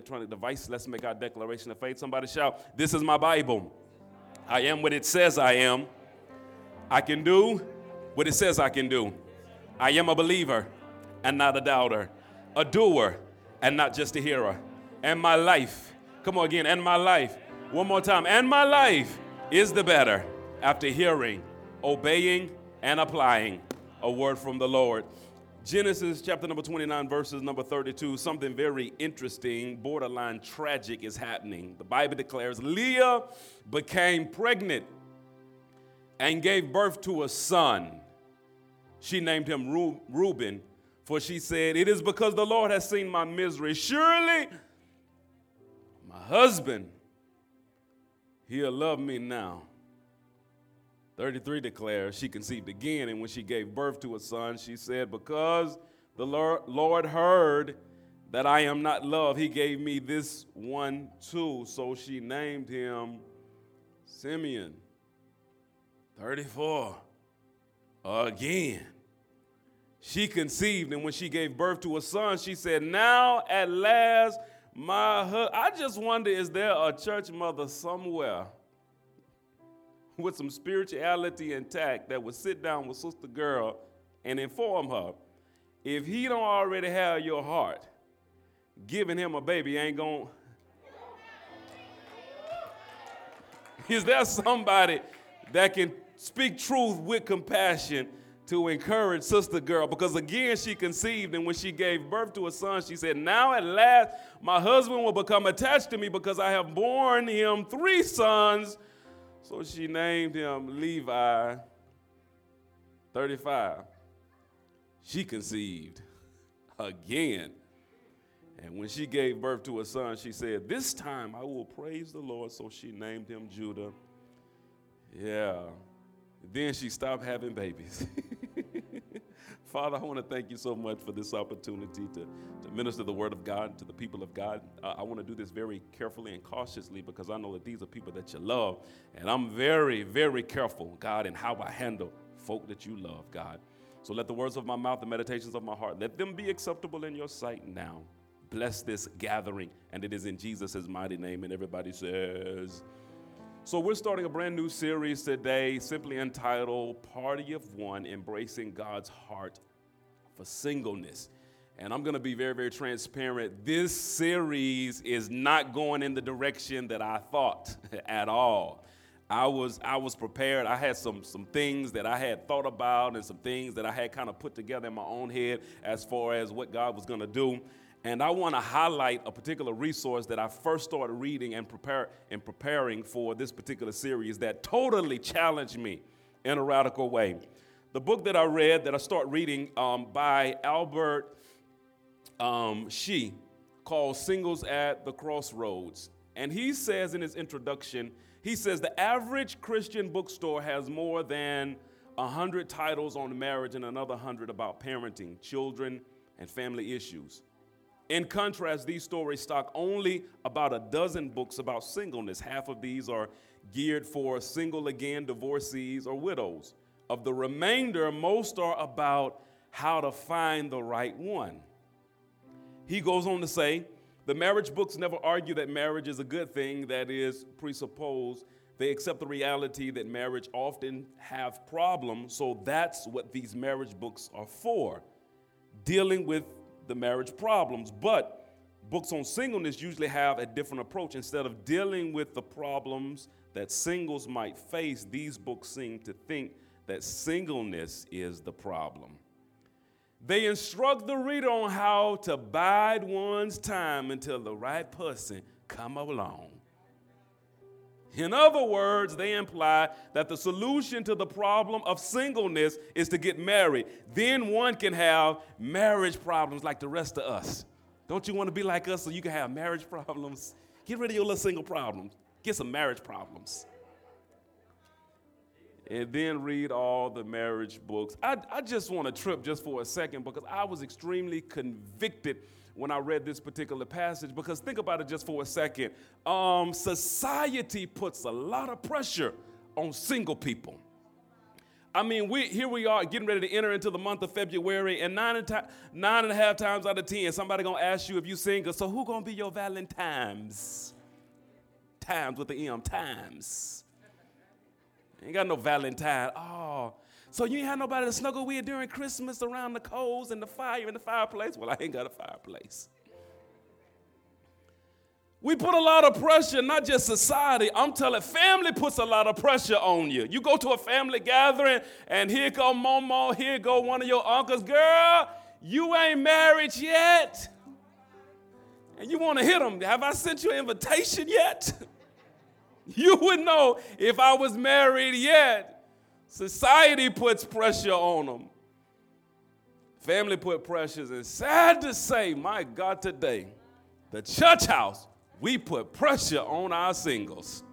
electronic device, let's make our declaration of faith. Somebody shout, This is my Bible. I am what it says I am. I can do what it says I can do. I am a believer and not a doubter, a doer and not just a hearer. And my life, come on again, and my life, one more time, and my life is the better after hearing, obeying, and applying a word from the Lord. Genesis chapter number 29, verses number 32, something very interesting, borderline tragic is happening. The Bible declares Leah became pregnant and gave birth to a son. She named him Reuben, for she said, It is because the Lord has seen my misery. Surely my husband, he'll love me now 33 declares she conceived again, and when she gave birth to a son, she said, Because the Lord heard that I am not loved, he gave me this one too. So she named him Simeon. 34. Again. She conceived, and when she gave birth to a son, she said, Now at last, my husband. I just wonder is there a church mother somewhere? with some spirituality intact that would sit down with Sister Girl and inform her if he don't already have your heart, giving him a baby ain't going Is there somebody that can speak truth with compassion to encourage Sister Girl? Because again, she conceived, and when she gave birth to a son, she said, Now at last my husband will become attached to me because I have borne him three sons so she named him Levi 35. She conceived again. And when she gave birth to a son, she said, This time I will praise the Lord. So she named him Judah. Yeah. Then she stopped having babies. Father, I want to thank you so much for this opportunity to, to minister the word of God to the people of God. Uh, I want to do this very carefully and cautiously because I know that these are people that you love. And I'm very, very careful, God, in how I handle folk that you love, God. So let the words of my mouth, the meditations of my heart, let them be acceptable in your sight now. Bless this gathering, and it is in Jesus' mighty name. And everybody says, so, we're starting a brand new series today, simply entitled Party of One Embracing God's Heart for Singleness. And I'm going to be very, very transparent. This series is not going in the direction that I thought at all. I was I was prepared. I had some some things that I had thought about and some things that I had kind of put together in my own head as far as what God was going to do. And I want to highlight a particular resource that I first started reading and, prepare, and preparing for this particular series that totally challenged me in a radical way. The book that I read, that I start reading um, by Albert um, Shea, called Singles at the Crossroads. And he says in his introduction, he says the average Christian bookstore has more than 100 titles on marriage and another 100 about parenting, children, and family issues. In contrast, these stories stock only about a dozen books about singleness. Half of these are geared for single again divorcees or widows. Of the remainder, most are about how to find the right one. He goes on to say, the marriage books never argue that marriage is a good thing, that is presupposed. They accept the reality that marriage often have problems, so that's what these marriage books are for. Dealing with the marriage problems. But books on singleness usually have a different approach. Instead of dealing with the problems that singles might face, these books seem to think that singleness is the problem. They instruct the reader on how to bide one's time until the right person come along. In other words, they imply that the solution to the problem of singleness is to get married. Then one can have marriage problems like the rest of us. Don't you want to be like us so you can have marriage problems? Get rid of your little single problems. Get some marriage problems. And then read all the marriage books. I, I just want to trip just for a second because I was extremely convicted when I read this particular passage because think about it just for a second. Um, society puts a lot of pressure on single people. I mean, we here we are getting ready to enter into the month of February, and nine and, nine and a half times out of ten, somebody gonna ask you if you single. So who gonna be your Valentine's? Times with the M, times. Ain't got no Valentine. Oh, so you ain't had nobody to snuggle with during Christmas around the coals and the fire in the fireplace? Well, I ain't got a fireplace. We put a lot of pressure, not just society. I'm telling family puts a lot of pressure on you. You go to a family gathering, and here go Momo, here go one of your uncles. Girl, you ain't married yet. And you want to hit them. Have I sent you an invitation yet? you would know if I was married yet. Society puts pressure on them. Family put pressures, and sad to say, my God, today, the church house we put pressure on our singles.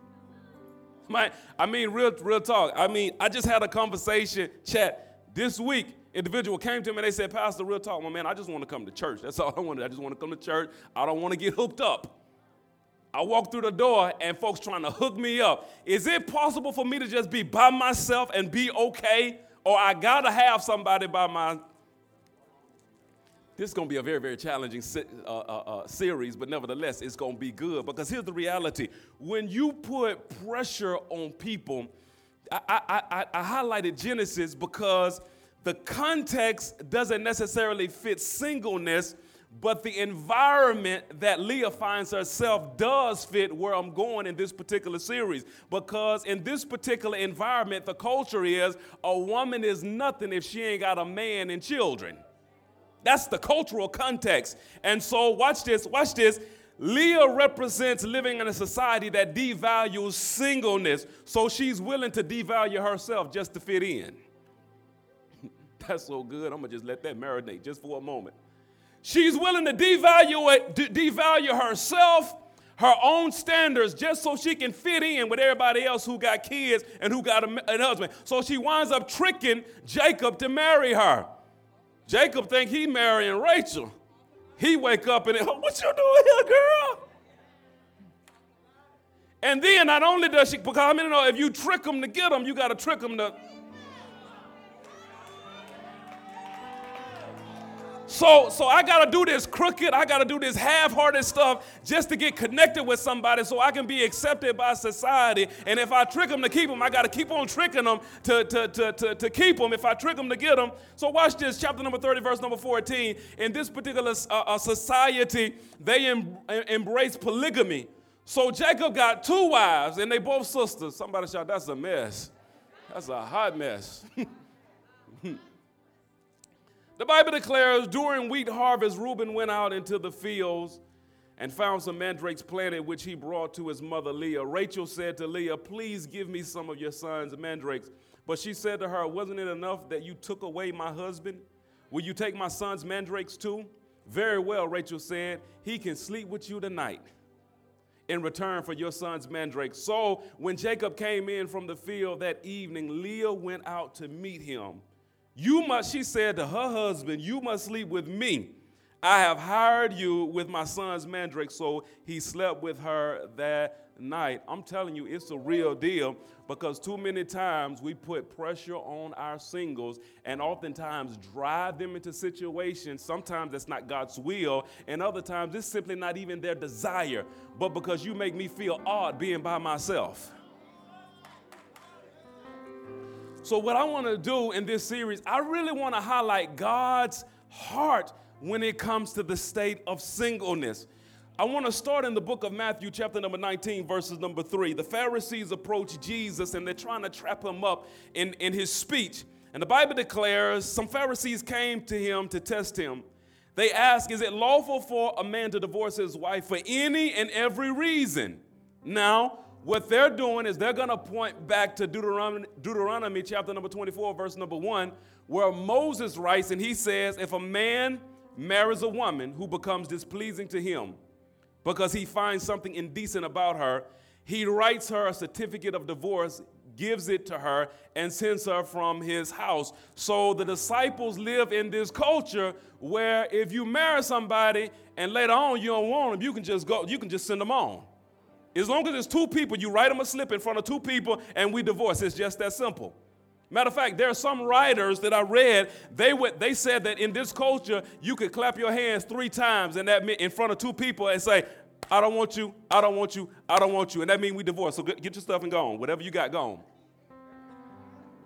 My, I mean, real, real talk. I mean, I just had a conversation chat this week. Individual came to me and they said, Pastor, real talk, my man, I just want to come to church. That's all I wanted. I just want to come to church. I don't want to get hooked up. I walk through the door and folks trying to hook me up. Is it possible for me to just be by myself and be okay? Or I gotta have somebody by my this is to be a very, very challenging uh, uh, uh, series, but nevertheless, it's to be good. Because here's the reality when you put pressure on people, I, I, I, I highlighted Genesis because the context doesn't necessarily fit singleness, but the environment that Leah finds herself does fit where I'm going in this particular series. Because in this particular environment, the culture is a woman is nothing if she ain't got a man and children. That's the cultural context. And so, watch this, watch this. Leah represents living in a society that devalues singleness, so she's willing to devalue herself just to fit in. That's so good. I'm gonna just let that marinate just for a moment. She's willing to devalue, devalue herself, her own standards, just so she can fit in with everybody else who got kids and who got a, a husband. So she winds up tricking Jacob to marry her. Jacob think he marrying Rachel. He wake up and oh, what you doing here, girl? And then not only does she, because I mean, you know, if you trick them to get them, you got to trick them to So, so I got to do this crooked, I got to do this half hearted stuff just to get connected with somebody so I can be accepted by society. And if I trick them to keep them, I got to keep on tricking them to, to, to, to, to keep them if I trick them to get them. So, watch this, chapter number 30, verse number 14. In this particular uh, uh, society, they em- embrace polygamy. So, Jacob got two wives, and they both sisters. Somebody shout, That's a mess. That's a hot mess. The Bible declares during wheat harvest, Reuben went out into the fields and found some mandrakes planted, which he brought to his mother Leah. Rachel said to Leah, Please give me some of your son's mandrakes. But she said to her, Wasn't it enough that you took away my husband? Will you take my son's mandrakes too? Very well, Rachel said, He can sleep with you tonight in return for your son's mandrakes. So when Jacob came in from the field that evening, Leah went out to meet him. You must, she said to her husband, You must sleep with me. I have hired you with my son's mandrake. So he slept with her that night. I'm telling you, it's a real deal because too many times we put pressure on our singles and oftentimes drive them into situations. Sometimes that's not God's will, and other times it's simply not even their desire, but because you make me feel odd being by myself. So, what I want to do in this series, I really want to highlight God's heart when it comes to the state of singleness. I want to start in the book of Matthew, chapter number 19, verses number 3. The Pharisees approach Jesus and they're trying to trap him up in, in his speech. And the Bible declares some Pharisees came to him to test him. They ask, Is it lawful for a man to divorce his wife for any and every reason? Now, what they're doing is they're going to point back to Deuteronomy, Deuteronomy chapter number 24, verse number 1, where Moses writes, and he says, If a man marries a woman who becomes displeasing to him because he finds something indecent about her, he writes her a certificate of divorce, gives it to her, and sends her from his house. So the disciples live in this culture where if you marry somebody and later on you don't want them, you can just go, you can just send them on. As long as it's two people, you write them a slip in front of two people and we divorce. It's just that simple. Matter of fact, there are some writers that I read, they, they said that in this culture, you could clap your hands three times and that meant in front of two people and say, I don't want you, I don't want you, I don't want you. And that means we divorce. So get your stuff and go on. Whatever you got, go on.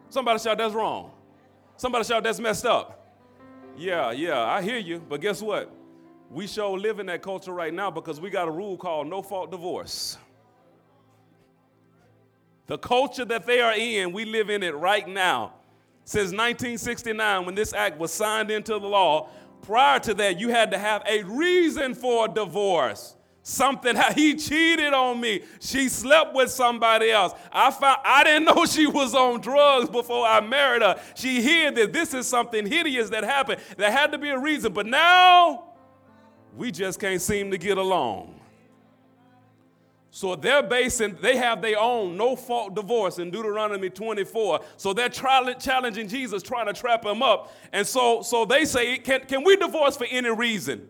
Somebody shout, that's wrong. Somebody shout, that's messed up. Yeah, yeah, I hear you. But guess what? We sure live in that culture right now because we got a rule called no fault divorce. The culture that they are in, we live in it right now. Since 1969, when this act was signed into the law, prior to that, you had to have a reason for a divorce. Something he cheated on me. She slept with somebody else. I found I didn't know she was on drugs before I married her. She hid that this is something hideous that happened. There had to be a reason, but now we just can't seem to get along. So they're basing, they have their own no fault divorce in Deuteronomy 24. So they're challenging Jesus, trying to trap him up. And so, so they say, can, can we divorce for any reason?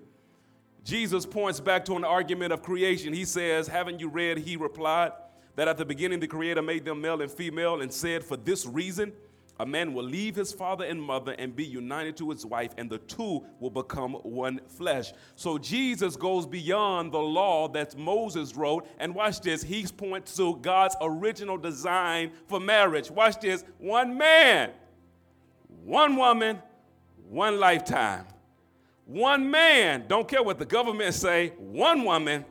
Jesus points back to an argument of creation. He says, Haven't you read? He replied, that at the beginning the Creator made them male and female and said, For this reason, a man will leave his father and mother and be united to his wife, and the two will become one flesh. So Jesus goes beyond the law that Moses wrote. And watch this, he points to God's original design for marriage. Watch this one man, one woman, one lifetime. One man, don't care what the government say, one woman,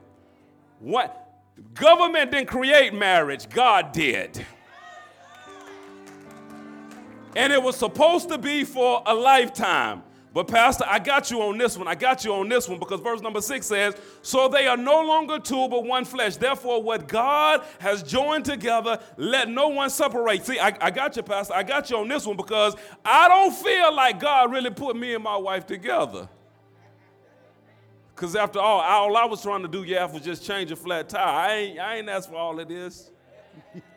what government didn't create marriage, God did. And it was supposed to be for a lifetime. But, Pastor, I got you on this one. I got you on this one because verse number six says, So they are no longer two, but one flesh. Therefore, what God has joined together, let no one separate. See, I, I got you, Pastor. I got you on this one because I don't feel like God really put me and my wife together. Because after all, all I was trying to do, yeah, was just change a flat tire. I ain't, I ain't asked for all of this.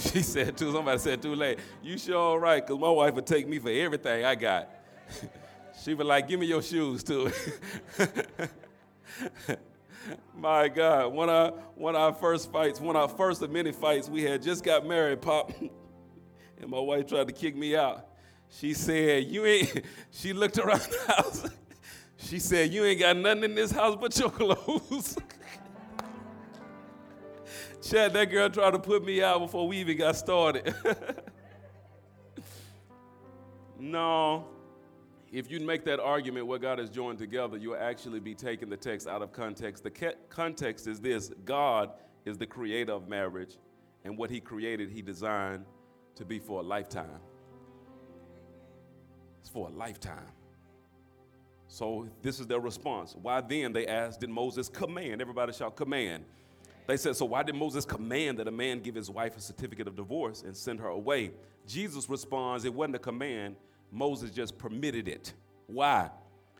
She said too, somebody said too late, you sure right, because my wife would take me for everything I got. she would like, give me your shoes too. My God, one of, one of our first fights, one of our first of many fights, we had just got married, Pop, and my wife tried to kick me out. She said, You ain't, she looked around the house. She said, You ain't got nothing in this house but your clothes. Chad, that girl tried to put me out before we even got started. no. If you make that argument, what God has joined together, you'll actually be taking the text out of context. The context is this God is the creator of marriage, and what He created, He designed to be for a lifetime. It's for a lifetime. So this is their response. Why then, they asked, did Moses command? Everybody shall command. They said, So why did Moses command that a man give his wife a certificate of divorce and send her away? Jesus responds, It wasn't a command, Moses just permitted it. Why?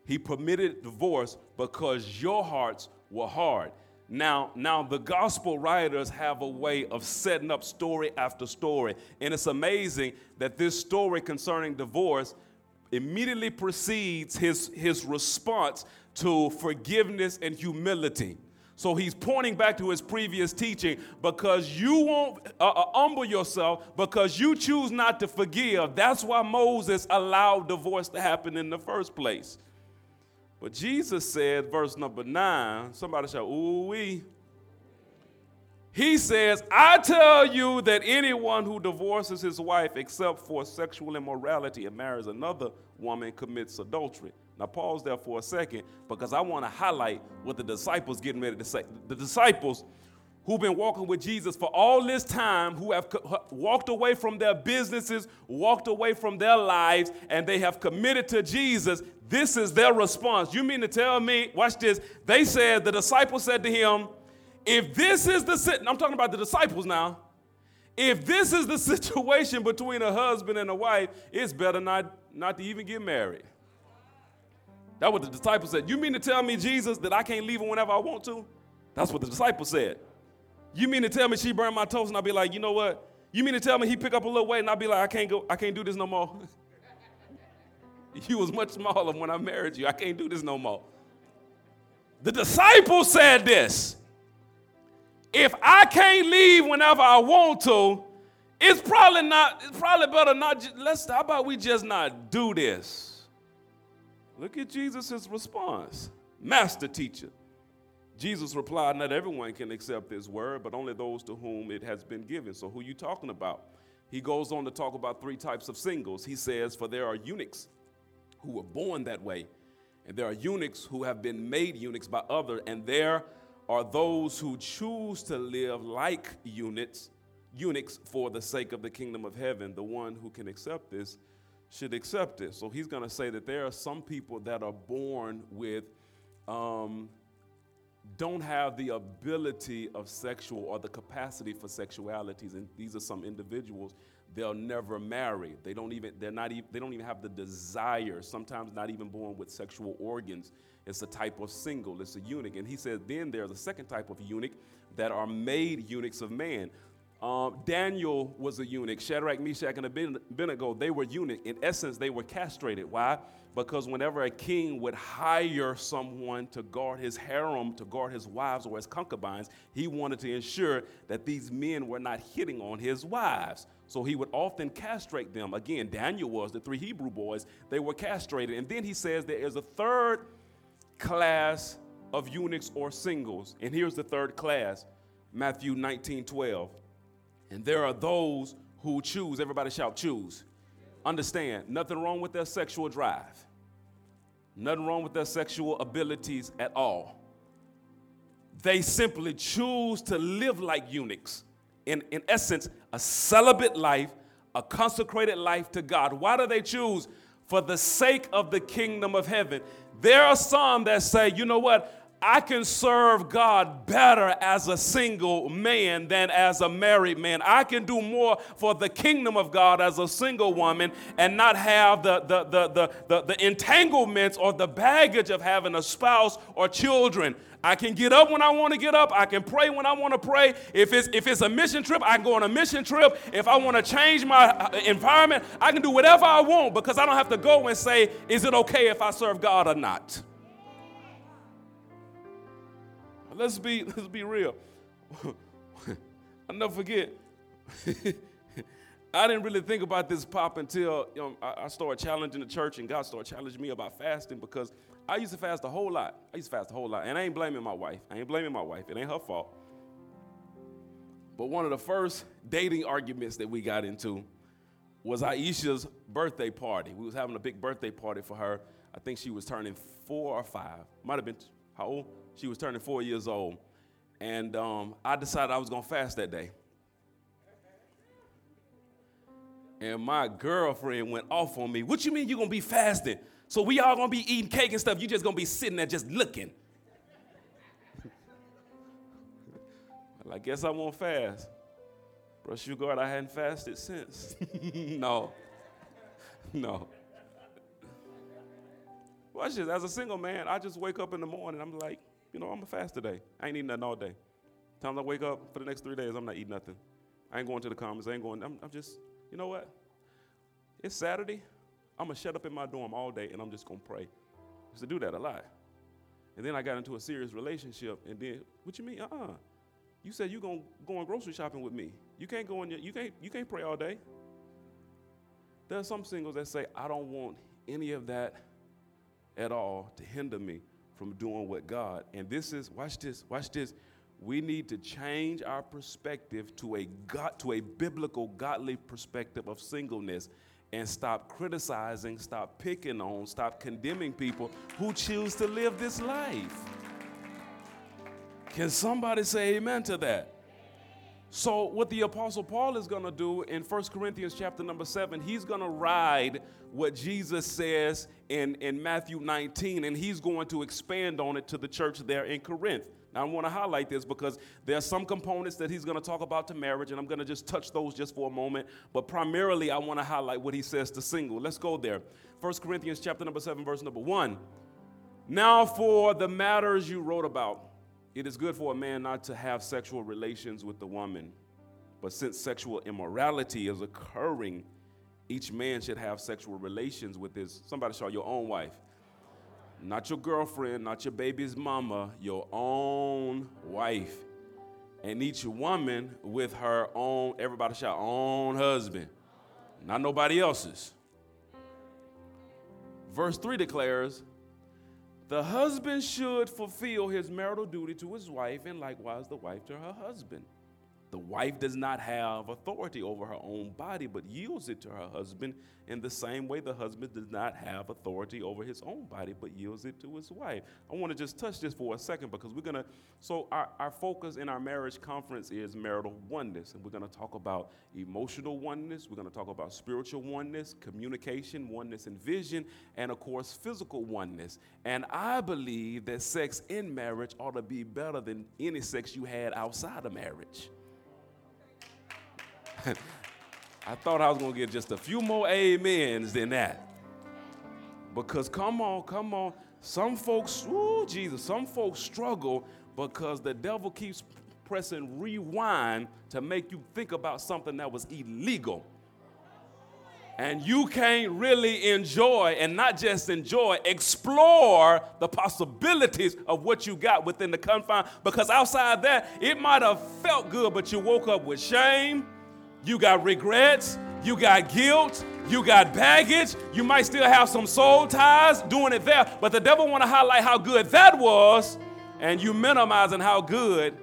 He permitted divorce because your hearts were hard. Now, now the gospel writers have a way of setting up story after story. And it's amazing that this story concerning divorce immediately precedes his, his response to forgiveness and humility. So he's pointing back to his previous teaching because you won't uh, uh, humble yourself because you choose not to forgive. That's why Moses allowed divorce to happen in the first place. But Jesus said, verse number nine, somebody shout, ooh wee. He says, I tell you that anyone who divorces his wife except for sexual immorality and marries another woman commits adultery. Now, pause there for a second because I want to highlight what the disciples getting ready to say. The disciples who've been walking with Jesus for all this time, who have co- walked away from their businesses, walked away from their lives, and they have committed to Jesus, this is their response. You mean to tell me, watch this, they said, the disciples said to him, if this is the, situation, I'm talking about the disciples now, if this is the situation between a husband and a wife, it's better not, not to even get married. That's what the disciples said. You mean to tell me, Jesus, that I can't leave her whenever I want to? That's what the disciples said. You mean to tell me she burned my toast and I'll be like, you know what? You mean to tell me he pick up a little weight and I'll be like, I can't go, I can't do this no more. you was much smaller when I married you. I can't do this no more. The disciples said this. if I can't leave whenever I want to, it's probably not, it's probably better not, let's, how about we just not do this? Look at Jesus' response. Master teacher. Jesus replied, Not everyone can accept this word, but only those to whom it has been given. So, who are you talking about? He goes on to talk about three types of singles. He says, For there are eunuchs who were born that way, and there are eunuchs who have been made eunuchs by others, and there are those who choose to live like eunuchs, eunuchs for the sake of the kingdom of heaven. The one who can accept this should accept this. So he's going to say that there are some people that are born with, um, don't have the ability of sexual or the capacity for sexualities, and these are some individuals. They'll never marry. They don't even. They're not even. They don't even have the desire. Sometimes not even born with sexual organs. It's a type of single. It's a eunuch. And he said then there's a second type of eunuch that are made eunuchs of man. Um, Daniel was a eunuch. Shadrach, Meshach, and Abednego, they were eunuch. In essence, they were castrated. Why? Because whenever a king would hire someone to guard his harem, to guard his wives or his concubines, he wanted to ensure that these men were not hitting on his wives. So he would often castrate them. Again, Daniel was, the three Hebrew boys, they were castrated. And then he says there is a third class of eunuchs or singles. And here's the third class Matthew 19 12. And there are those who choose, everybody shout, choose. Understand, nothing wrong with their sexual drive, nothing wrong with their sexual abilities at all. They simply choose to live like eunuchs. In, in essence, a celibate life, a consecrated life to God. Why do they choose? For the sake of the kingdom of heaven. There are some that say, you know what? I can serve God better as a single man than as a married man. I can do more for the kingdom of God as a single woman and not have the, the, the, the, the, the entanglements or the baggage of having a spouse or children. I can get up when I want to get up. I can pray when I want to pray. If it's, if it's a mission trip, I can go on a mission trip. If I want to change my uh, environment, I can do whatever I want because I don't have to go and say, is it okay if I serve God or not? Let's be let's be real. I never forget. I didn't really think about this pop until you know, I, I started challenging the church and God started challenging me about fasting because I used to fast a whole lot. I used to fast a whole lot. And I ain't blaming my wife. I ain't blaming my wife. It ain't her fault. But one of the first dating arguments that we got into was Aisha's birthday party. We was having a big birthday party for her. I think she was turning four or five. Might have been, how old? She was turning four years old. And um, I decided I was going to fast that day. And my girlfriend went off on me. What you mean you're going to be fasting? So we all going to be eating cake and stuff. You just going to be sitting there just looking. well, I guess I won't fast. Bro, Sugar, I hadn't fasted since. no. No. As a single man, I just wake up in the morning. I'm like, you know, I'm gonna fast today. I ain't eating nothing all day. Times I wake up for the next three days, I'm not eating nothing. I ain't going to the comments. I ain't going. I'm, I'm just, you know what? It's Saturday. I'm gonna shut up in my dorm all day and I'm just gonna pray. I used to do that a lot. And then I got into a serious relationship. And then, what you mean? Uh-uh. You said you're gonna go on grocery shopping with me. You can't go in. Your, you can't. You can't pray all day. There are some singles that say, I don't want any of that at all to hinder me from doing what God. And this is, watch this, watch this. We need to change our perspective to a God, to a biblical, godly perspective of singleness and stop criticizing, stop picking on, stop condemning people who choose to live this life. Can somebody say amen to that? So what the apostle Paul is going to do in 1 Corinthians chapter number 7, he's going to ride what Jesus says in, in Matthew 19 and he's going to expand on it to the church there in Corinth. Now I want to highlight this because there are some components that he's going to talk about to marriage and I'm going to just touch those just for a moment, but primarily I want to highlight what he says to single. Let's go there. 1 Corinthians chapter number 7 verse number 1. Now for the matters you wrote about it is good for a man not to have sexual relations with the woman, but since sexual immorality is occurring, each man should have sexual relations with his, somebody show your own wife. Not your girlfriend, not your baby's mama, your own wife. and each woman with her own, everybody shout, own husband, not nobody else's. Verse 3 declares, the husband should fulfill his marital duty to his wife, and likewise the wife to her husband. The wife does not have authority over her own body, but yields it to her husband in the same way the husband does not have authority over his own body, but yields it to his wife. I want to just touch this for a second because we're going to, so our, our focus in our marriage conference is marital oneness, and we're going to talk about emotional oneness, we're going to talk about spiritual oneness, communication, oneness and vision, and of course, physical oneness. And I believe that sex in marriage ought to be better than any sex you had outside of marriage. I thought I was going to get just a few more amens than that. Because come on, come on. Some folks, ooh, Jesus, some folks struggle because the devil keeps pressing rewind to make you think about something that was illegal. And you can't really enjoy, and not just enjoy, explore the possibilities of what you got within the confine. Because outside that, it might have felt good, but you woke up with shame you got regrets, you got guilt, you got baggage, you might still have some soul ties doing it there, but the devil want to highlight how good that was, and you minimizing how good.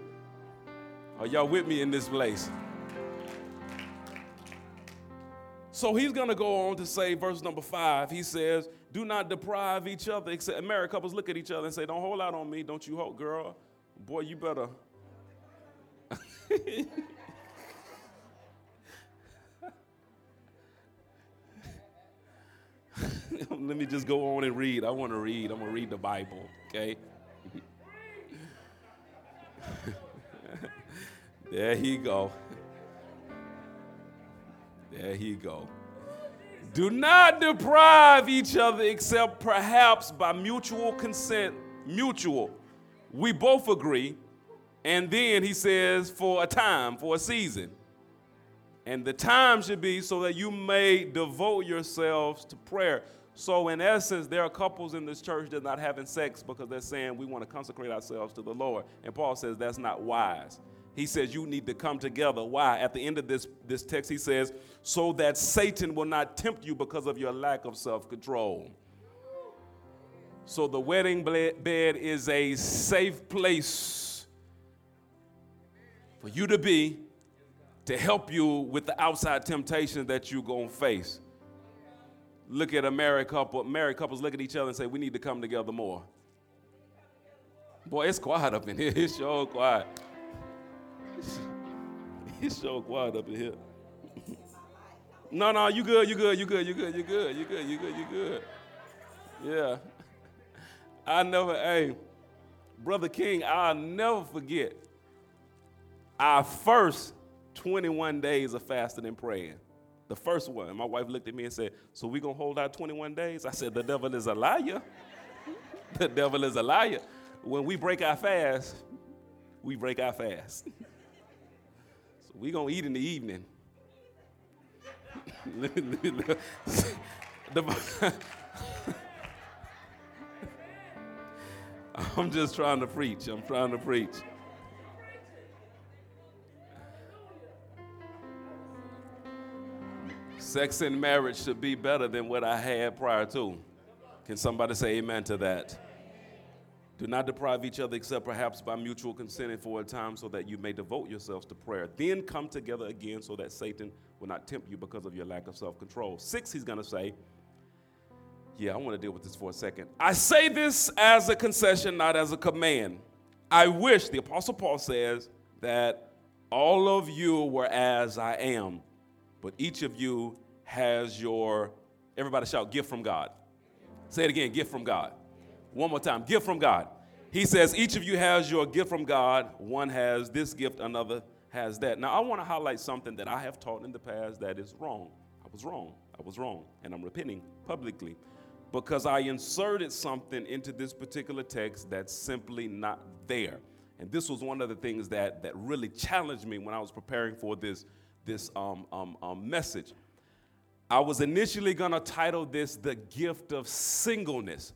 Are y'all with me in this place? So he's going to go on to say, verse number five, he says, Do not deprive each other, except married couples look at each other and say, Don't hold out on me, don't you hope, girl. Boy, you better. Let me just go on and read. I want to read. I'm going to read the Bible, okay? there he go. There he go. Do not deprive each other except perhaps by mutual consent, mutual. We both agree. And then he says, for a time, for a season. And the time should be so that you may devote yourselves to prayer. So, in essence, there are couples in this church that are not having sex because they're saying we want to consecrate ourselves to the Lord. And Paul says that's not wise. He says you need to come together. Why? At the end of this, this text, he says, so that Satan will not tempt you because of your lack of self control. So, the wedding bed is a safe place for you to be to help you with the outside temptation that you're going to face look at a married couple, married couples look at each other and say, we need to come together more. Boy, it's quiet up in here. It's so quiet. It's so quiet up in here. no, no, you good, you good, you good, you good, you good, you good, you good, you good. Yeah. I never, hey, Brother King, I'll never forget our first 21 days of fasting and praying. The first one. My wife looked at me and said, So we gonna hold out 21 days? I said, The devil is a liar. the devil is a liar. When we break our fast, we break our fast. so we gonna eat in the evening. I'm just trying to preach. I'm trying to preach. Sex and marriage should be better than what I had prior to. Can somebody say amen to that? Do not deprive each other except perhaps by mutual consenting for a time so that you may devote yourselves to prayer. Then come together again so that Satan will not tempt you because of your lack of self control. Six, he's going to say, yeah, I want to deal with this for a second. I say this as a concession, not as a command. I wish, the Apostle Paul says, that all of you were as I am but each of you has your, everybody shout, gift from God. Say it again, gift from God. One more time, gift from God. He says, each of you has your gift from God. One has this gift, another has that. Now, I want to highlight something that I have taught in the past that is wrong. I was wrong. I was wrong. And I'm repenting publicly because I inserted something into this particular text that's simply not there. And this was one of the things that, that really challenged me when I was preparing for this this um, um, um, message. I was initially going to title this The Gift of Singleness.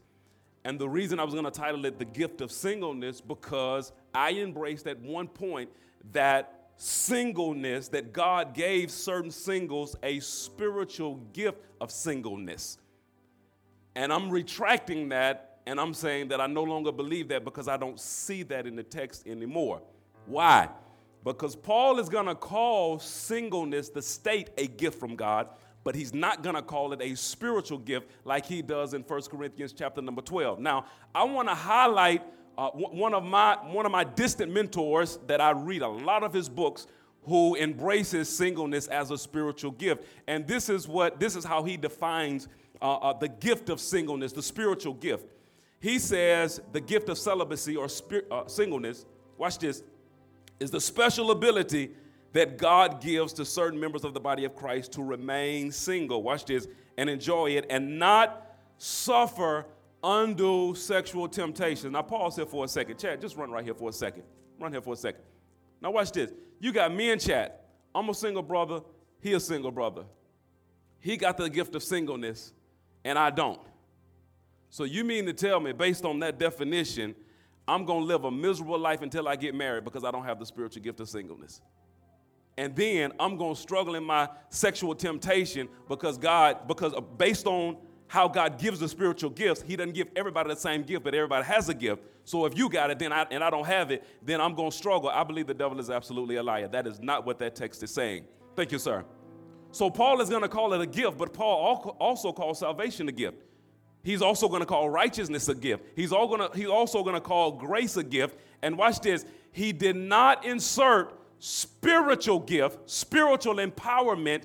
And the reason I was going to title it The Gift of Singleness because I embraced at one point that singleness, that God gave certain singles a spiritual gift of singleness. And I'm retracting that and I'm saying that I no longer believe that because I don't see that in the text anymore. Why? Because Paul is going to call singleness, the state, a gift from God, but he's not going to call it a spiritual gift like he does in 1 Corinthians chapter number 12. Now, I want to highlight uh, one, of my, one of my distant mentors that I read a lot of his books who embraces singleness as a spiritual gift. And this is what this is how he defines uh, uh, the gift of singleness, the spiritual gift. He says the gift of celibacy or spir- uh, singleness, watch this, is the special ability that God gives to certain members of the body of Christ to remain single, watch this, and enjoy it and not suffer undue sexual temptation. Now, pause here for a second. Chad, just run right here for a second. Run here for a second. Now, watch this. You got me and Chad. I'm a single brother. He a single brother. He got the gift of singleness, and I don't. So you mean to tell me, based on that definition, I'm going to live a miserable life until I get married because I don't have the spiritual gift of singleness? And then I'm going to struggle in my sexual temptation because God, because based on how God gives the spiritual gifts, He doesn't give everybody the same gift, but everybody has a gift. So if you got it, then I, and I don't have it, then I'm going to struggle. I believe the devil is absolutely a liar. That is not what that text is saying. Thank you, sir. So Paul is going to call it a gift, but Paul also calls salvation a gift. He's also going to call righteousness a gift. He's, all gonna, he's also going to call grace a gift. And watch this. He did not insert spiritual gift, spiritual empowerment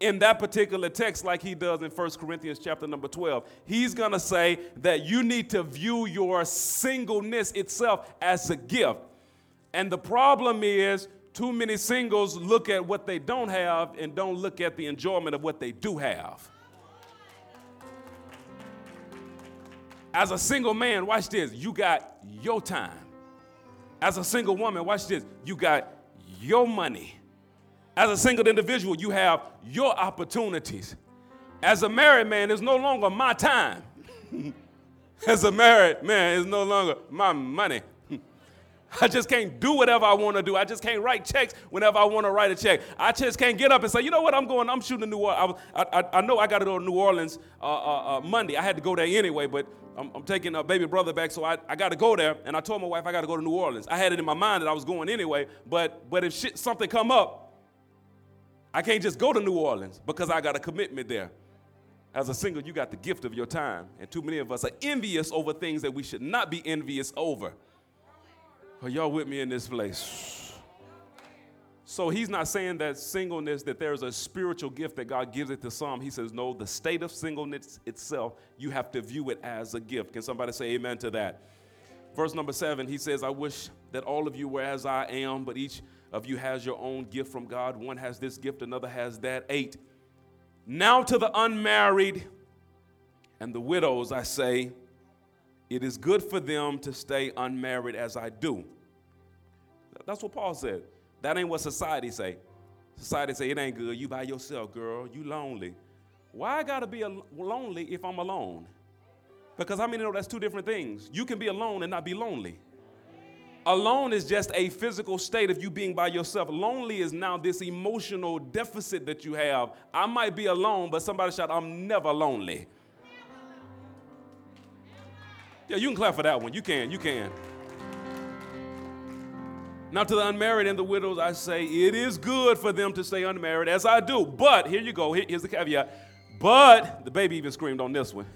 in that particular text like he does in 1 Corinthians chapter number 12. He's going to say that you need to view your singleness itself as a gift. And the problem is too many singles look at what they don't have and don't look at the enjoyment of what they do have. As a single man, watch this, you got your time. As a single woman, watch this, you got your money. As a single individual, you have your opportunities. As a married man, it's no longer my time. As a married man, it's no longer my money. I just can't do whatever I want to do. I just can't write checks whenever I want to write a check. I just can't get up and say, you know what, I'm going, I'm shooting New Orleans. I, I, I know I got to go to New Orleans uh, uh, uh, Monday. I had to go there anyway, but I'm, I'm taking a baby brother back, so I, I got to go there. And I told my wife I got to go to New Orleans. I had it in my mind that I was going anyway, but, but if shit, something come up, I can't just go to New Orleans because I got a commitment there. As a single, you got the gift of your time. And too many of us are envious over things that we should not be envious over. Are y'all with me in this place? So he's not saying that singleness, that there's a spiritual gift that God gives it to some. He says, no, the state of singleness itself, you have to view it as a gift. Can somebody say amen to that? Verse number seven, he says, I wish that all of you were as I am, but each of you has your own gift from God. One has this gift, another has that. Eight. Now to the unmarried and the widows, I say, it is good for them to stay unmarried as I do. That's what Paul said. That ain't what society say. Society say it ain't good. You by yourself, girl. You lonely. Why I gotta be lonely if I'm alone? Because how many know that's two different things? You can be alone and not be lonely. Alone is just a physical state of you being by yourself. Lonely is now this emotional deficit that you have. I might be alone, but somebody shout, I'm never lonely. Yeah, you can clap for that one. You can, you can. Now, to the unmarried and the widows, I say it is good for them to stay unmarried, as I do. But, here you go, here's the caveat. But, the baby even screamed on this one.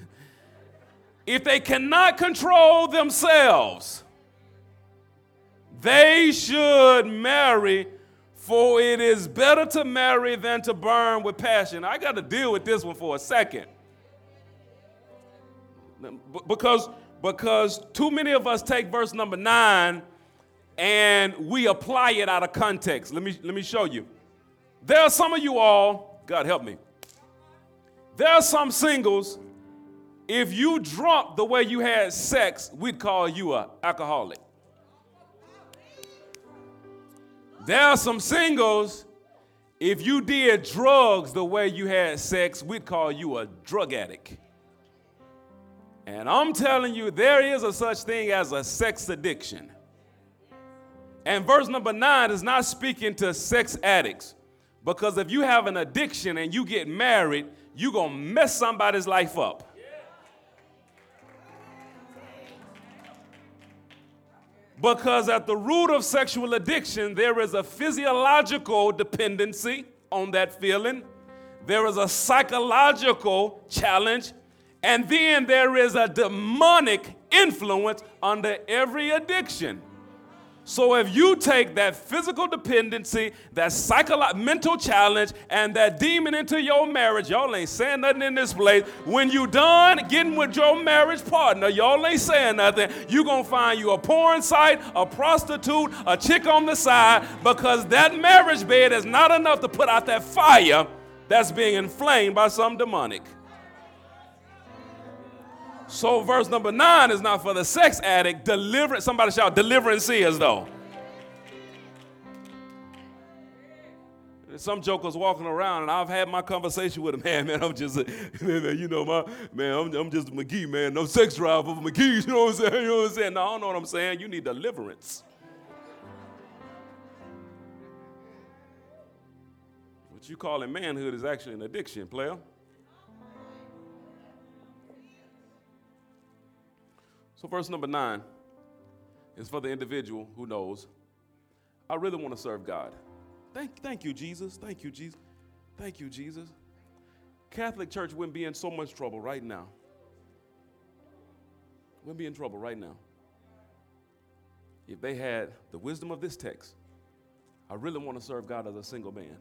If they cannot control themselves, they should marry, for it is better to marry than to burn with passion. I got to deal with this one for a second. Because because too many of us take verse number nine and we apply it out of context. Let me, let me show you. There are some of you all, God help me. There are some singles, if you drunk the way you had sex, we'd call you a alcoholic. There are some singles, if you did drugs the way you had sex, we'd call you a drug addict. And I'm telling you, there is a such thing as a sex addiction. And verse number nine is not speaking to sex addicts. Because if you have an addiction and you get married, you're going to mess somebody's life up. Because at the root of sexual addiction, there is a physiological dependency on that feeling, there is a psychological challenge, and then there is a demonic influence under every addiction. So if you take that physical dependency, that psychological mental challenge, and that demon into your marriage, y'all ain't saying nothing in this place. When you done getting with your marriage partner, y'all ain't saying nothing. You gonna find you a porn site, a prostitute, a chick on the side, because that marriage bed is not enough to put out that fire that's being inflamed by some demonic. So verse number nine is not for the sex addict. Deliverance. Somebody shout, deliverance is though. Some jokers walking around, and I've had my conversation with a man. Man, I'm just, you know, my man, I'm, I'm just McGee, man. No sex drive for McGee. You know what I'm saying? You know what I'm saying? No, I don't know what I'm saying. You need deliverance. What you call it manhood is actually an addiction, player. So, verse number nine is for the individual who knows, I really want to serve God. Thank, thank you, Jesus. Thank you, Jesus. Thank you, Jesus. Catholic Church wouldn't be in so much trouble right now. Wouldn't be in trouble right now. If they had the wisdom of this text, I really want to serve God as a single man.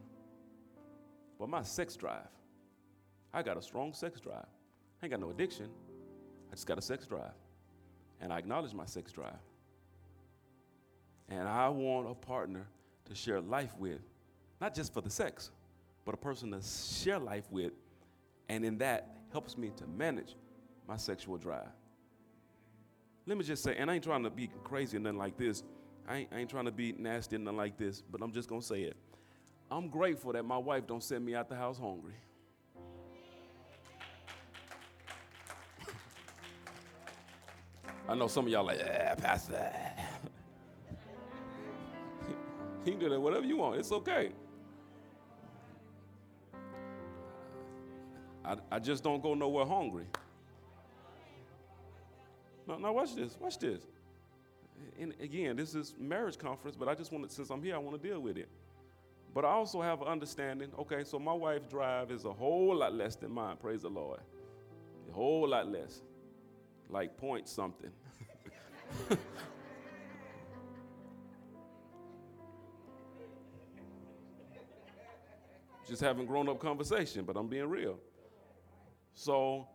But my sex drive, I got a strong sex drive. I ain't got no addiction. I just got a sex drive and I acknowledge my sex drive. And I want a partner to share life with, not just for the sex, but a person to share life with, and in that helps me to manage my sexual drive. Let me just say, and I ain't trying to be crazy or nothing like this. I ain't, I ain't trying to be nasty or nothing like this, but I'm just gonna say it. I'm grateful that my wife don't send me out the house hungry. I know some of y'all like, yeah, Pastor. you can do that whatever you want. It's okay. I, I just don't go nowhere hungry. No, now watch this. Watch this. And again, this is marriage conference, but I just want to, since I'm here, I want to deal with it. But I also have an understanding. Okay, so my wife's drive is a whole lot less than mine. Praise the Lord. A whole lot less like point something. Just having grown up conversation, but I'm being real. So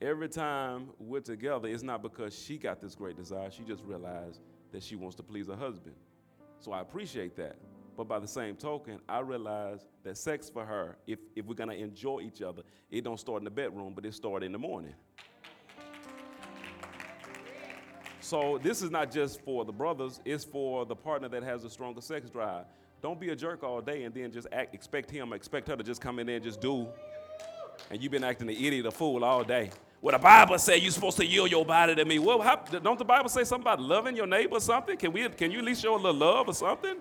every time we're together, it's not because she got this great desire, she just realized that she wants to please her husband. So I appreciate that. But by the same token, I realize that sex for her, if, if we're gonna enjoy each other, it don't start in the bedroom, but it starts in the morning. So this is not just for the brothers, it's for the partner that has a stronger sex drive. Don't be a jerk all day and then just act, expect him, expect her to just come in there and just do. And you've been acting the idiot, a fool all day. Well, the Bible say you're supposed to yield your body to me. Well, how, don't the Bible say something about loving your neighbor or something? Can, we, can you at least show a little love or something?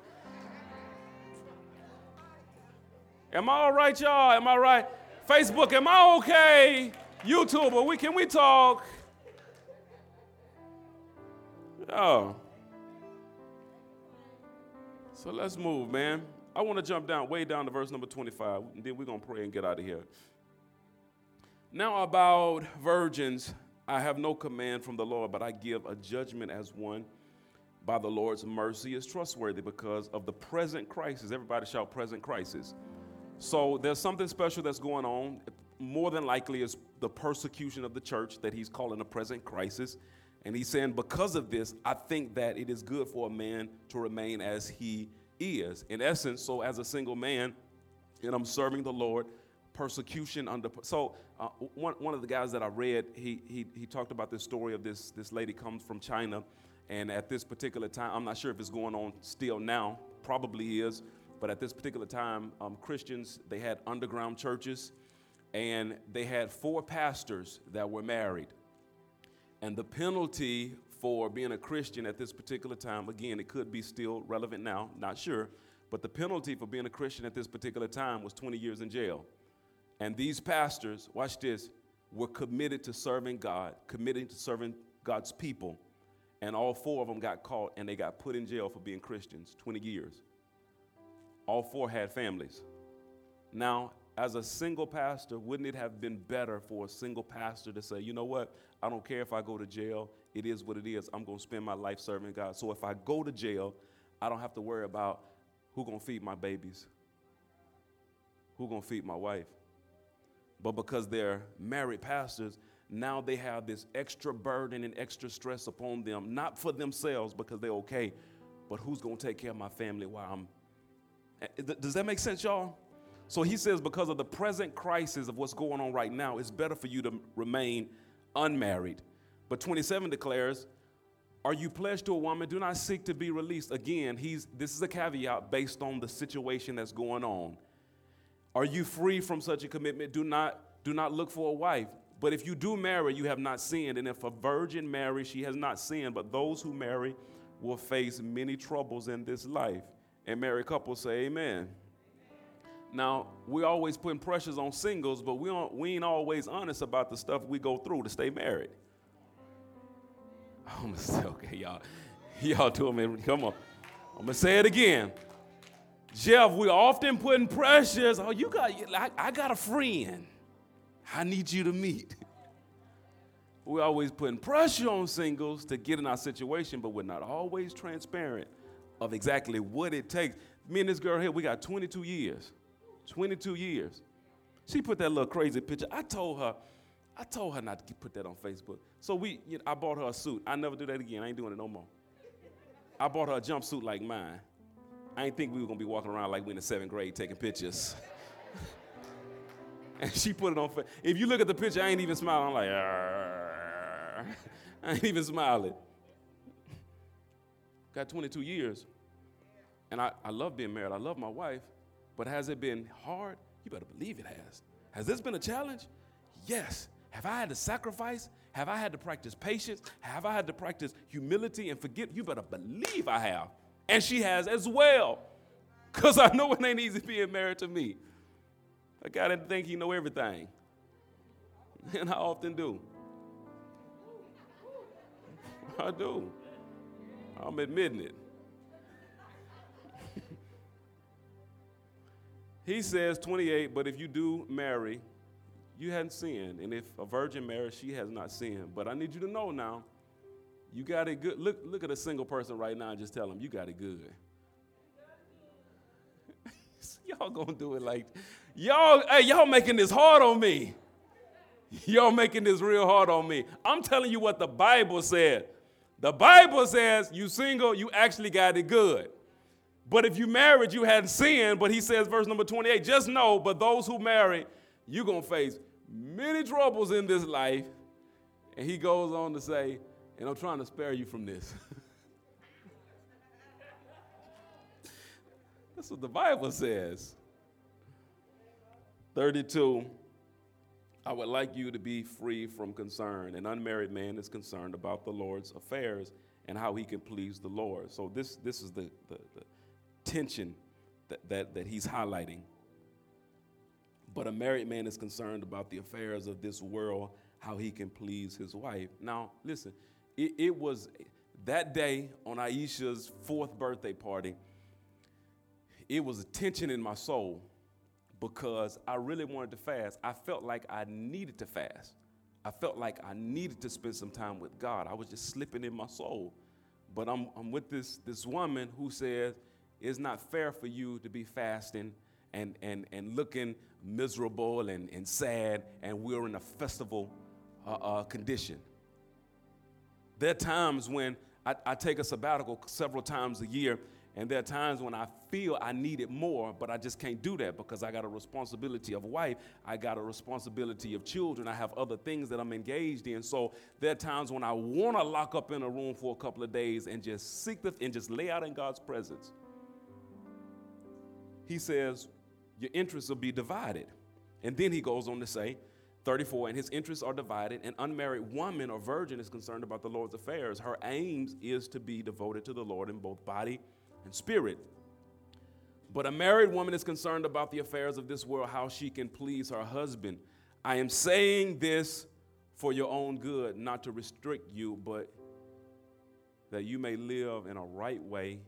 Am I all right, y'all? Am I right? Facebook, am I okay? YouTube, we, can we talk? Oh. So let's move, man. I want to jump down, way down to verse number 25, and then we're going to pray and get out of here. Now, about virgins, I have no command from the Lord, but I give a judgment as one by the Lord's mercy is trustworthy because of the present crisis. Everybody shout present crisis. So there's something special that's going on. More than likely is the persecution of the church that he's calling a present crisis. And he's saying, because of this, I think that it is good for a man to remain as he is. In essence, so as a single man, and I'm serving the Lord, persecution under. So uh, one, one of the guys that I read, he, he, he talked about this story of this, this lady comes from China. And at this particular time, I'm not sure if it's going on still now, probably is. But at this particular time, um, Christians, they had underground churches and they had four pastors that were married. And the penalty for being a Christian at this particular time, again, it could be still relevant now, not sure, but the penalty for being a Christian at this particular time was 20 years in jail. And these pastors, watch this, were committed to serving God, committed to serving God's people. And all four of them got caught and they got put in jail for being Christians 20 years. All four had families. Now, as a single pastor, wouldn't it have been better for a single pastor to say, you know what? I don't care if I go to jail. It is what it is. I'm going to spend my life serving God. So if I go to jail, I don't have to worry about who going to feed my babies, who going to feed my wife. But because they're married pastors, now they have this extra burden and extra stress upon them, not for themselves because they're okay, but who's going to take care of my family while I'm. Eh, does that make sense, y'all? So he says, because of the present crisis of what's going on right now, it's better for you to remain unmarried. But 27 declares, Are you pledged to a woman? Do not seek to be released. Again, he's, this is a caveat based on the situation that's going on. Are you free from such a commitment? Do not, do not look for a wife. But if you do marry, you have not sinned. And if a virgin marries, she has not sinned. But those who marry will face many troubles in this life. And married couples say, Amen. Now, we're always putting pressures on singles, but we, don't, we ain't always honest about the stuff we go through to stay married. I'm gonna say, okay, y'all. Y'all doing me. Come on. I'm gonna say it again. Jeff, we're often putting pressures. Oh, you got, I, I got a friend. I need you to meet. We're always putting pressure on singles to get in our situation, but we're not always transparent of exactly what it takes. Me and this girl here, we got 22 years. 22 years. She put that little crazy picture. I told her, I told her not to put that on Facebook. So we, you know, I bought her a suit. I never do that again. I ain't doing it no more. I bought her a jumpsuit like mine. I didn't think we were gonna be walking around like we in the seventh grade taking pictures. and she put it on. If you look at the picture, I ain't even smiling. I'm like, Arr. I ain't even smiling. Got 22 years, and I, I love being married. I love my wife, but has it been hard? You better believe it has. Has this been a challenge? Yes. Have I had to sacrifice? Have I had to practice patience? Have I had to practice humility and forget? You better believe I have. And she has as well. Because I know it ain't easy being married to me. I gotta think he know everything. And I often do. I do. I'm admitting it. He says, 28, but if you do marry, you hadn't sinned. And if a virgin marries, she has not sinned. But I need you to know now, you got it good. Look, look at a single person right now and just tell them, you got it good. y'all gonna do it like, y'all, hey, y'all making this hard on me. Y'all making this real hard on me. I'm telling you what the Bible said. The Bible says you single, you actually got it good. But if you married, you hadn't sinned. But he says, verse number 28, just know, but those who marry, you're going to face many troubles in this life. And he goes on to say, and I'm trying to spare you from this. That's what the Bible says. 32. I would like you to be free from concern. An unmarried man is concerned about the Lord's affairs and how he can please the Lord. So this, this is the, the, the tension that, that, that he's highlighting. But a married man is concerned about the affairs of this world, how he can please his wife. Now, listen, it, it was that day on Aisha's fourth birthday party, it was a tension in my soul because I really wanted to fast. I felt like I needed to fast. I felt like I needed to spend some time with God. I was just slipping in my soul. But I'm, I'm with this, this woman who says, it's not fair for you to be fasting and, and, and looking miserable and, and sad, and we're in a festival uh, uh, condition. There are times when I, I take a sabbatical several times a year, and there are times when I feel I need it more, but I just can't do that because I got a responsibility of wife, I got a responsibility of children, I have other things that I'm engaged in. So there are times when I want to lock up in a room for a couple of days and just seek the and just lay out in God's presence he says, your interests will be divided. And then he goes on to say, 34, and his interests are divided. An unmarried woman or virgin is concerned about the Lord's affairs. Her aims is to be devoted to the Lord in both body and spirit. But a married woman is concerned about the affairs of this world, how she can please her husband. I am saying this for your own good, not to restrict you, but that you may live in a right way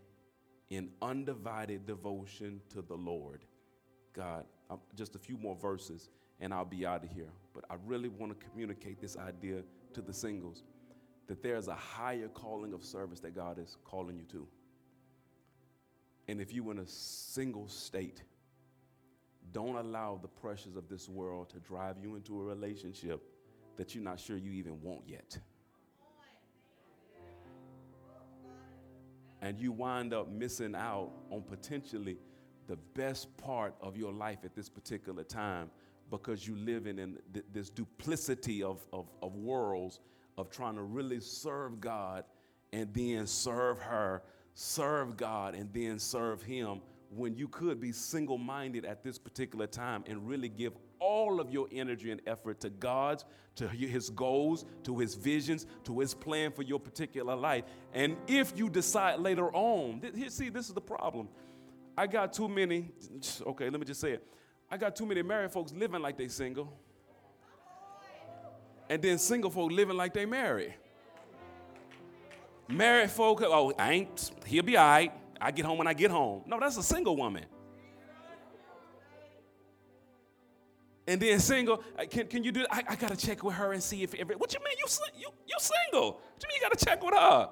in undivided devotion to the Lord. God, um, just a few more verses and I'll be out of here. But I really want to communicate this idea to the singles that there's a higher calling of service that God is calling you to. And if you're in a single state, don't allow the pressures of this world to drive you into a relationship that you're not sure you even want yet. And you wind up missing out on potentially the best part of your life at this particular time because you live in th- this duplicity of, of, of worlds of trying to really serve God and then serve her serve God and then serve Him when you could be single minded at this particular time and really give all of your energy and effort to God's, to His goals, to His visions, to His plan for your particular life. And if you decide later on, see, this is the problem. I got too many, okay, let me just say it. I got too many married folks living like they single. And then single folk living like they married. Married folk, oh, I ain't, he'll be all right. I get home when I get home. No, that's a single woman. And then single, uh, can, can you do I, I gotta check with her and see if, every, what you mean you, you, you single? What you mean you gotta check with her?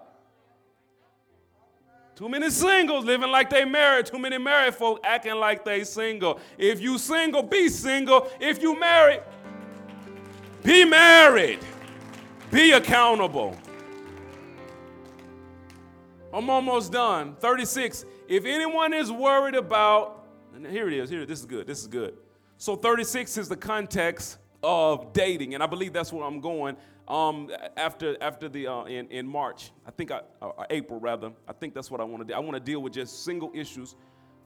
Too many singles living like they married. Too many married folk acting like they single. If you single, be single. If you married, be married. Be accountable. I'm almost done. 36. If anyone is worried about, here it is, here, this is good, this is good. So 36 is the context of dating, and I believe that's where I'm going. Um, after after the uh, in in March, I think I, uh, uh April rather. I think that's what I want to do. I want to deal with just single issues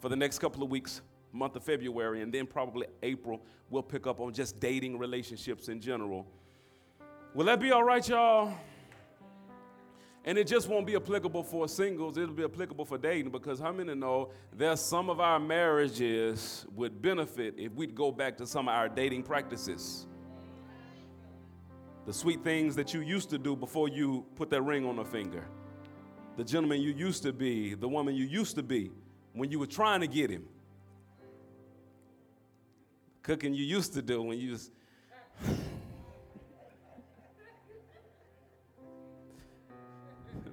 for the next couple of weeks, month of February, and then probably April we'll pick up on just dating relationships in general. Will that be all right, y'all? And it just won't be applicable for singles, it'll be applicable for dating because how many know there's some of our marriages would benefit if we'd go back to some of our dating practices. The sweet things that you used to do before you put that ring on a finger. The gentleman you used to be, the woman you used to be when you were trying to get him. Cooking you used to do when you was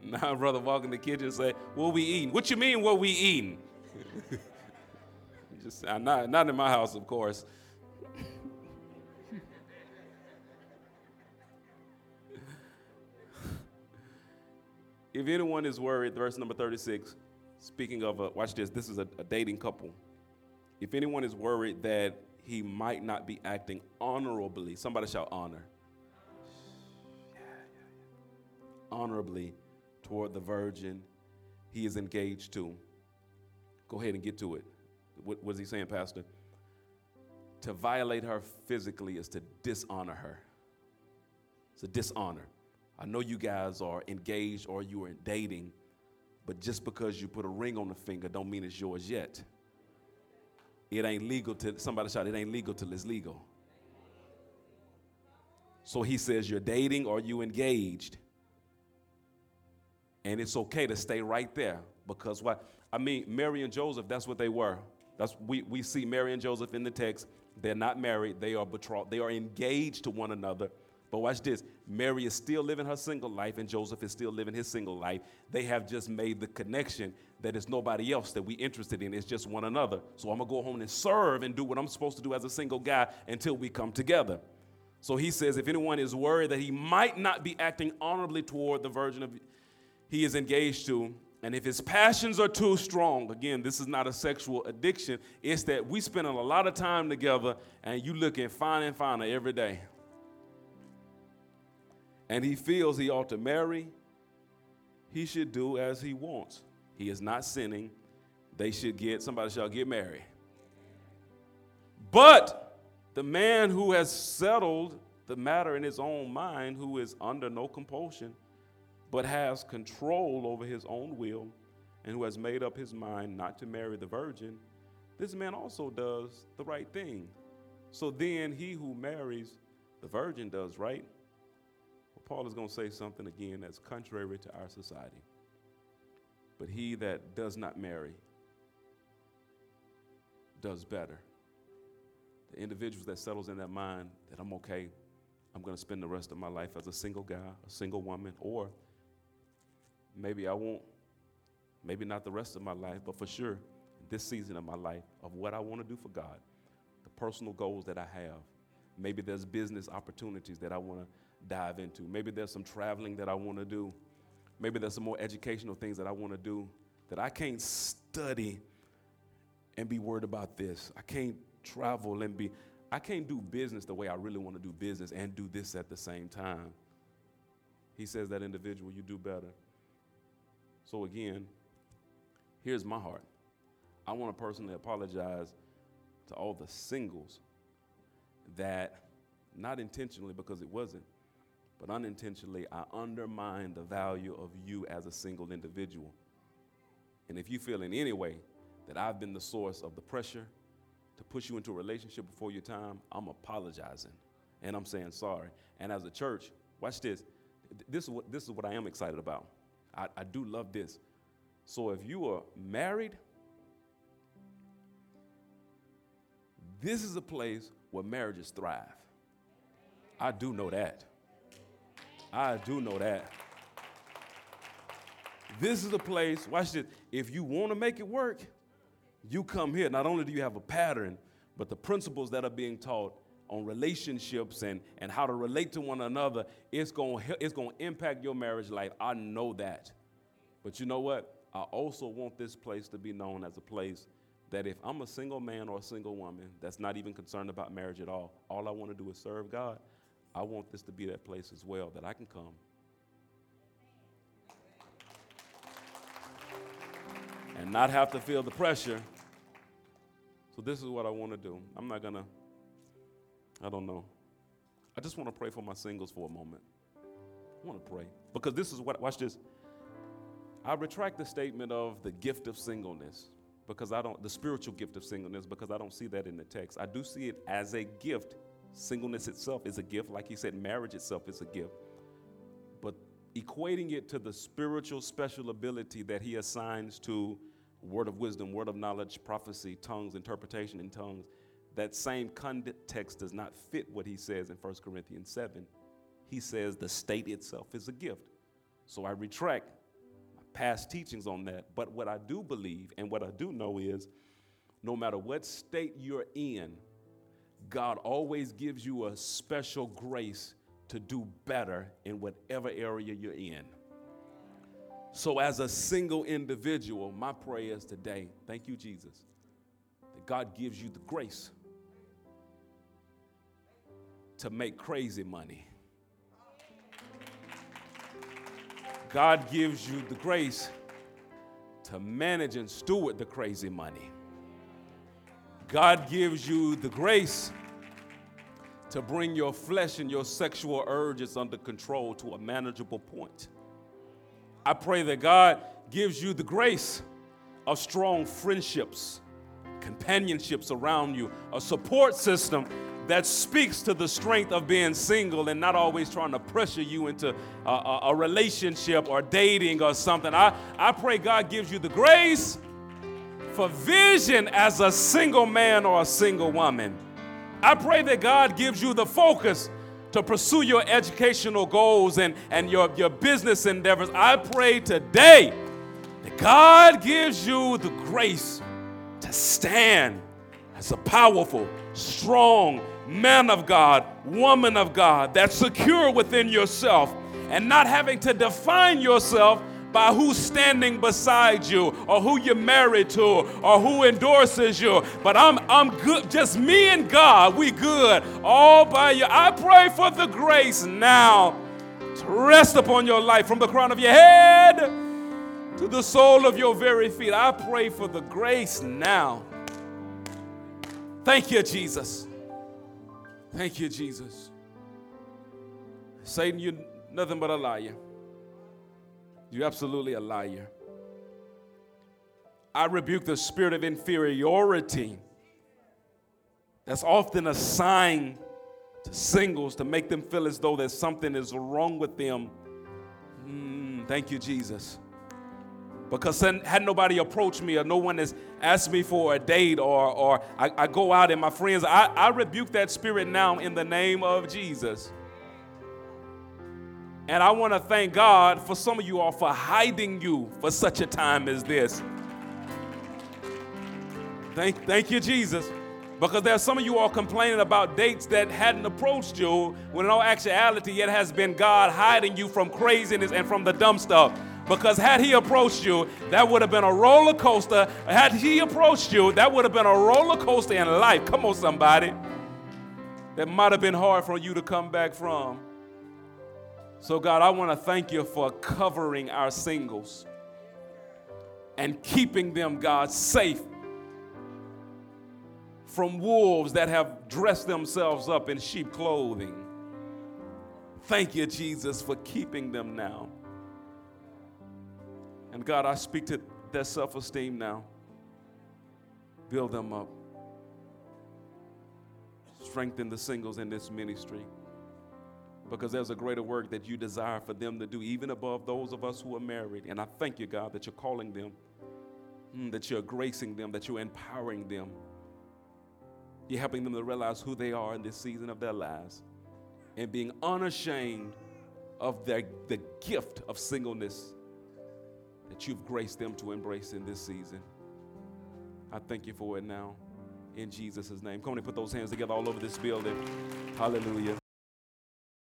Now, brother walk in the kitchen and say, What we eating? What you mean, what we eating? Just, uh, not, not in my house, of course. if anyone is worried, verse number 36, speaking of, a, watch this, this is a, a dating couple. If anyone is worried that he might not be acting honorably, somebody shall honor. Honorably toward the virgin he is engaged to. Go ahead and get to it. What was he saying, Pastor? To violate her physically is to dishonor her. It's a dishonor. I know you guys are engaged or you are dating, but just because you put a ring on the finger don't mean it's yours yet. It ain't legal to somebody shout, it ain't legal till it's legal. So he says you're dating or you engaged. And it's okay to stay right there because what? I mean, Mary and Joseph, that's what they were. That's we, we see Mary and Joseph in the text. They're not married, they are betrothed, they are engaged to one another. But watch this Mary is still living her single life, and Joseph is still living his single life. They have just made the connection that it's nobody else that we're interested in, it's just one another. So I'm gonna go home and serve and do what I'm supposed to do as a single guy until we come together. So he says, if anyone is worried that he might not be acting honorably toward the virgin of he is engaged to. And if his passions are too strong, again, this is not a sexual addiction. It's that we spend a lot of time together and you looking fine and finer every day. And he feels he ought to marry, he should do as he wants. He is not sinning. They should get, somebody shall get married. But The man who has settled the matter in his own mind, who is under no compulsion, but has control over his own will, and who has made up his mind not to marry the virgin, this man also does the right thing. So then he who marries the virgin does right. Well, Paul is going to say something again that's contrary to our society. But he that does not marry does better. The individuals that settles in that mind that I'm okay, I'm going to spend the rest of my life as a single guy, a single woman, or maybe I won't, maybe not the rest of my life, but for sure, this season of my life, of what I want to do for God, the personal goals that I have. Maybe there's business opportunities that I want to dive into. Maybe there's some traveling that I want to do. Maybe there's some more educational things that I want to do that I can't study and be worried about this. I can't travel and be, I can't do business the way I really want to do business and do this at the same time. He says that individual, you do better. So again, here's my heart. I want to personally apologize to all the singles that, not intentionally because it wasn't, but unintentionally, I undermined the value of you as a single individual. And if you feel in any way that I've been the source of the pressure to push you into a relationship before your time, I'm apologizing and I'm saying sorry. And as a church, watch this. This is what, this is what I am excited about. I, I do love this. So if you are married, this is a place where marriages thrive. I do know that. I do know that. This is a place, watch this. If you want to make it work, you come here. Not only do you have a pattern, but the principles that are being taught on relationships and, and how to relate to one another, it's going it's going to impact your marriage life. I know that. But you know what? I also want this place to be known as a place that if I'm a single man or a single woman that's not even concerned about marriage at all, all I want to do is serve God. I want this to be that place as well that I can come. And not have to feel the pressure. So, this is what I want to do. I'm not going to, I don't know. I just want to pray for my singles for a moment. I want to pray. Because this is what, watch this. I retract the statement of the gift of singleness because I don't, the spiritual gift of singleness, because I don't see that in the text. I do see it as a gift Singleness itself is a gift. Like he said, marriage itself is a gift. But equating it to the spiritual special ability that he assigns to word of wisdom, word of knowledge, prophecy, tongues, interpretation in tongues, that same context does not fit what he says in 1 Corinthians 7. He says the state itself is a gift. So I retract my past teachings on that. But what I do believe and what I do know is no matter what state you're in, God always gives you a special grace to do better in whatever area you're in. So, as a single individual, my prayer is today, thank you, Jesus, that God gives you the grace to make crazy money. God gives you the grace to manage and steward the crazy money. God gives you the grace to bring your flesh and your sexual urges under control to a manageable point. I pray that God gives you the grace of strong friendships, companionships around you, a support system that speaks to the strength of being single and not always trying to pressure you into a, a, a relationship or dating or something. I, I pray God gives you the grace for vision as a single man or a single woman. I pray that God gives you the focus to pursue your educational goals and, and your, your business endeavors. I pray today that God gives you the grace to stand as a powerful, strong man of God, woman of God, that's secure within yourself and not having to define yourself by who's standing beside you or who you're married to or who endorses you. But I'm I'm good, just me and God, we good all by you. I pray for the grace now to rest upon your life from the crown of your head to the sole of your very feet. I pray for the grace now. Thank you, Jesus. Thank you, Jesus. Satan, you're nothing but a liar. You're absolutely a liar. I rebuke the spirit of inferiority that's often a sign to singles to make them feel as though there's something is wrong with them. Mm, thank you, Jesus. Because had nobody approached me or no one has asked me for a date or, or I, I go out and my friends, I, I rebuke that spirit now in the name of Jesus. And I want to thank God for some of you all for hiding you for such a time as this. Thank, thank you, Jesus. Because there are some of you all complaining about dates that hadn't approached you, when in all actuality, it has been God hiding you from craziness and from the dumb stuff. Because had He approached you, that would have been a roller coaster. Had He approached you, that would have been a roller coaster in life. Come on, somebody. That might have been hard for you to come back from. So, God, I want to thank you for covering our singles and keeping them, God, safe from wolves that have dressed themselves up in sheep clothing. Thank you, Jesus, for keeping them now. And God, I speak to their self esteem now. Build them up. Strengthen the singles in this ministry. Because there's a greater work that you desire for them to do, even above those of us who are married. And I thank you, God, that you're calling them, mm, that you're gracing them, that you're empowering them you're helping them to realize who they are in this season of their lives and being unashamed of their, the gift of singleness that you've graced them to embrace in this season. I thank you for it now in Jesus' name. Come on and put those hands together all over this building. Hallelujah.